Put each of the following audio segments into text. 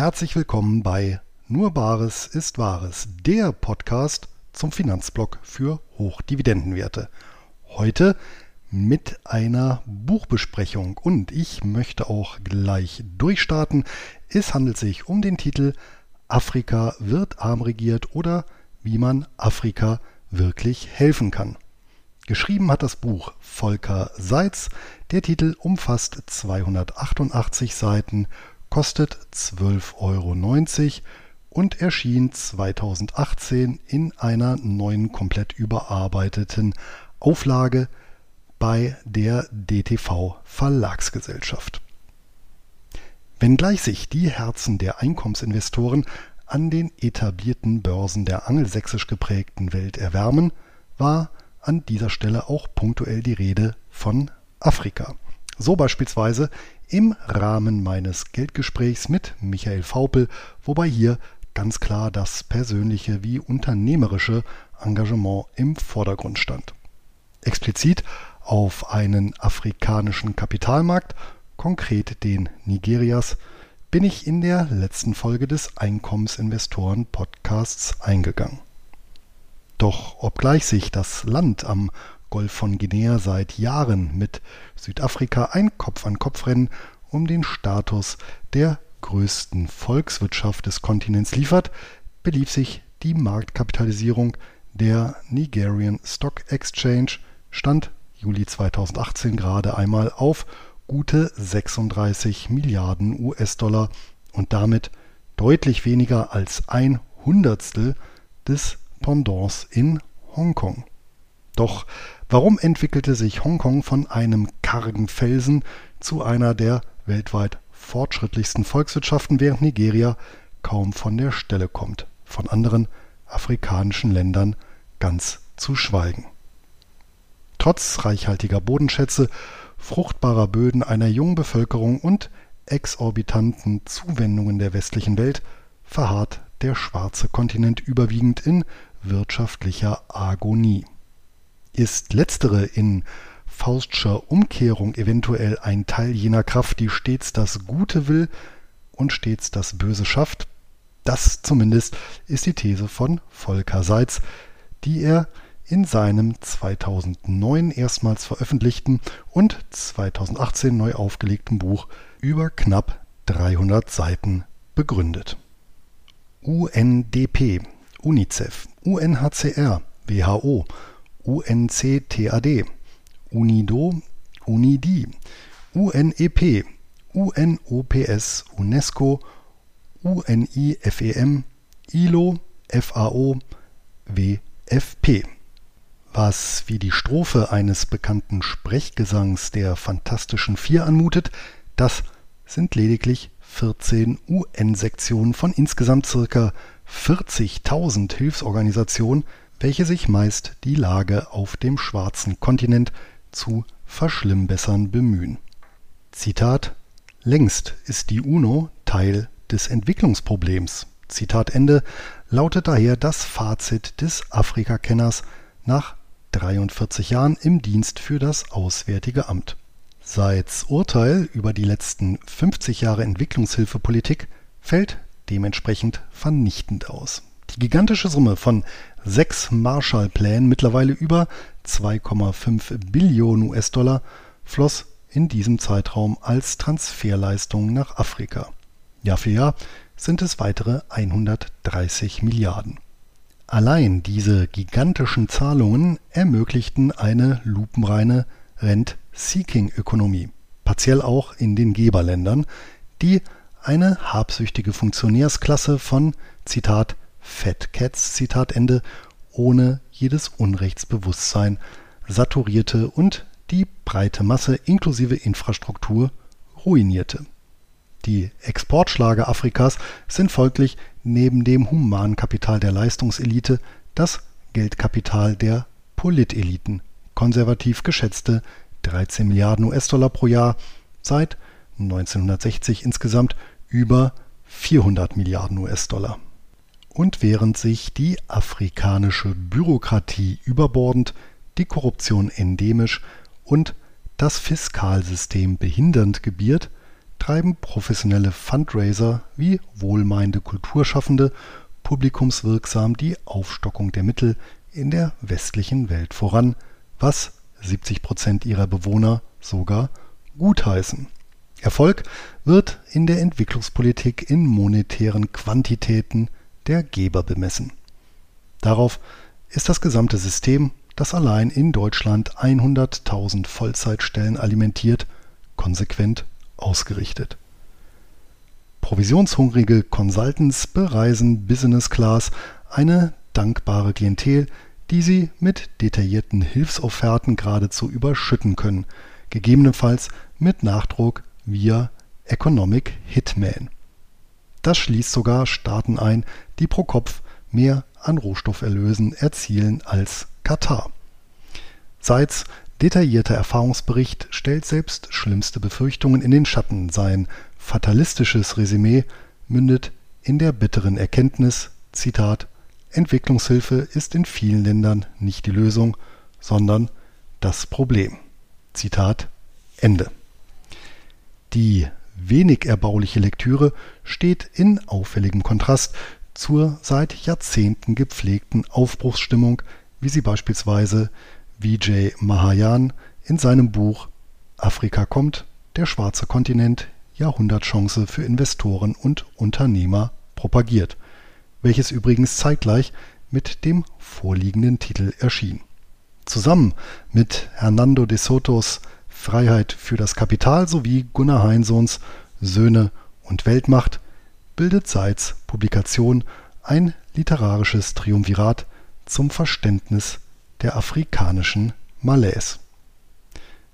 Herzlich willkommen bei Nur Bares ist Wahres, der Podcast zum Finanzblock für Hochdividendenwerte. Heute mit einer Buchbesprechung und ich möchte auch gleich durchstarten. Es handelt sich um den Titel Afrika wird arm regiert oder wie man Afrika wirklich helfen kann. Geschrieben hat das Buch Volker Seitz. Der Titel umfasst 288 Seiten, kostet 12,90 Euro und erschien 2018 in einer neuen komplett überarbeiteten Auflage bei der DTV Verlagsgesellschaft. Wenngleich sich die Herzen der Einkommensinvestoren an den etablierten Börsen der angelsächsisch geprägten Welt erwärmen, war an dieser Stelle auch punktuell die Rede von Afrika. So beispielsweise im Rahmen meines Geldgesprächs mit Michael Faupel, wobei hier ganz klar das persönliche wie unternehmerische Engagement im Vordergrund stand. Explizit auf einen afrikanischen Kapitalmarkt, konkret den Nigerias, bin ich in der letzten Folge des Einkommensinvestoren Podcasts eingegangen. Doch obgleich sich das Land am Golf von Guinea seit Jahren mit Südafrika ein Kopf-an-Kopf-Rennen um den Status der größten Volkswirtschaft des Kontinents liefert, belief sich die Marktkapitalisierung der Nigerian Stock Exchange Stand Juli 2018 gerade einmal auf gute 36 Milliarden US-Dollar und damit deutlich weniger als ein Hundertstel des Pendants in Hongkong. Doch warum entwickelte sich Hongkong von einem kargen Felsen zu einer der weltweit fortschrittlichsten Volkswirtschaften, während Nigeria kaum von der Stelle kommt, von anderen afrikanischen Ländern ganz zu schweigen. Trotz reichhaltiger Bodenschätze, fruchtbarer Böden einer jungen Bevölkerung und exorbitanten Zuwendungen der westlichen Welt verharrt der schwarze Kontinent überwiegend in wirtschaftlicher Agonie. Ist letztere in Faustscher Umkehrung eventuell ein Teil jener Kraft, die stets das Gute will und stets das Böse schafft? Das zumindest ist die These von Volker Seitz, die er in seinem 2009 erstmals veröffentlichten und 2018 neu aufgelegten Buch über knapp 300 Seiten begründet. UNDP, UNICEF, UNHCR, WHO, UNCTAD, UNIDO, UNIDI, UNEP, UNOPS, UNESCO, UNIFEM, ILO, FAO, WFP. Was wie die Strophe eines bekannten Sprechgesangs der Fantastischen Vier anmutet, das sind lediglich 14 UN-Sektionen von insgesamt ca. 40.000 Hilfsorganisationen, welche sich meist die Lage auf dem schwarzen Kontinent zu verschlimmbessern bemühen. Zitat Längst ist die UNO Teil des Entwicklungsproblems. Zitat Ende lautet daher das Fazit des Afrikakenners nach 43 Jahren im Dienst für das Auswärtige Amt. Seit's Urteil über die letzten 50 Jahre Entwicklungshilfepolitik fällt dementsprechend vernichtend aus. Die gigantische Summe von sechs Marshallplänen, mittlerweile über 2,5 Billionen US-Dollar, floss in diesem Zeitraum als Transferleistung nach Afrika. Jahr für Jahr sind es weitere 130 Milliarden. Allein diese gigantischen Zahlungen ermöglichten eine lupenreine Rent-Seeking-Ökonomie, partiell auch in den Geberländern, die eine habsüchtige Funktionärsklasse von Zitat Fat Cats Zitat Ende ohne jedes Unrechtsbewusstsein saturierte und die breite Masse inklusive Infrastruktur ruinierte. Die Exportschlager Afrikas sind folglich neben dem Humankapital der Leistungselite das Geldkapital der Politeliten, konservativ geschätzte 13 Milliarden US-Dollar pro Jahr, seit 1960 insgesamt über 400 Milliarden US-Dollar. Und während sich die afrikanische Bürokratie überbordend, die Korruption endemisch und das Fiskalsystem behindernd gebiert, treiben professionelle Fundraiser wie wohlmeinende Kulturschaffende publikumswirksam die Aufstockung der Mittel in der westlichen Welt voran, was 70 Prozent ihrer Bewohner sogar gutheißen. Erfolg wird in der Entwicklungspolitik in monetären Quantitäten der Geber bemessen. Darauf ist das gesamte System, das allein in Deutschland 100.000 Vollzeitstellen alimentiert, konsequent ausgerichtet. Provisionshungrige Consultants bereisen Business Class eine dankbare Klientel, die sie mit detaillierten Hilfsofferten geradezu überschütten können, gegebenenfalls mit Nachdruck via Economic Hitman. Das schließt sogar Staaten ein, die pro Kopf mehr an Rohstofferlösen erzielen als Katar. Seit's detaillierter Erfahrungsbericht stellt selbst schlimmste Befürchtungen in den Schatten. Sein fatalistisches Resümee mündet in der bitteren Erkenntnis, Zitat, Entwicklungshilfe ist in vielen Ländern nicht die Lösung, sondern das Problem. Zitat Ende. Die wenig erbauliche Lektüre steht in auffälligem Kontrast zur seit Jahrzehnten gepflegten Aufbruchsstimmung, wie sie beispielsweise Vijay Mahayan in seinem Buch Afrika kommt, der schwarze Kontinent, Jahrhundertchance für Investoren und Unternehmer propagiert, welches übrigens zeitgleich mit dem vorliegenden Titel erschien. Zusammen mit Hernando de Sotos Freiheit für das Kapital sowie Gunnar Heinsohns Söhne und Weltmacht bildet Seitz Publikation ein literarisches Triumvirat zum Verständnis der afrikanischen Malaise.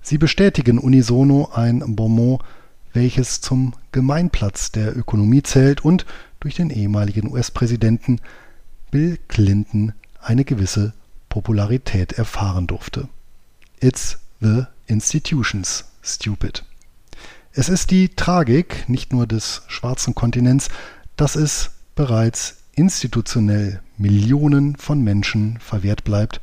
Sie bestätigen unisono ein Bonmot, welches zum Gemeinplatz der Ökonomie zählt und durch den ehemaligen US-Präsidenten Bill Clinton eine gewisse Popularität erfahren durfte. It's the institutions, stupid. Es ist die Tragik nicht nur des schwarzen Kontinents, dass es bereits institutionell Millionen von Menschen verwehrt bleibt,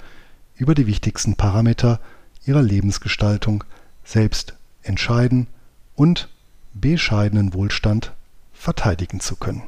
über die wichtigsten Parameter ihrer Lebensgestaltung selbst entscheiden und bescheidenen Wohlstand verteidigen zu können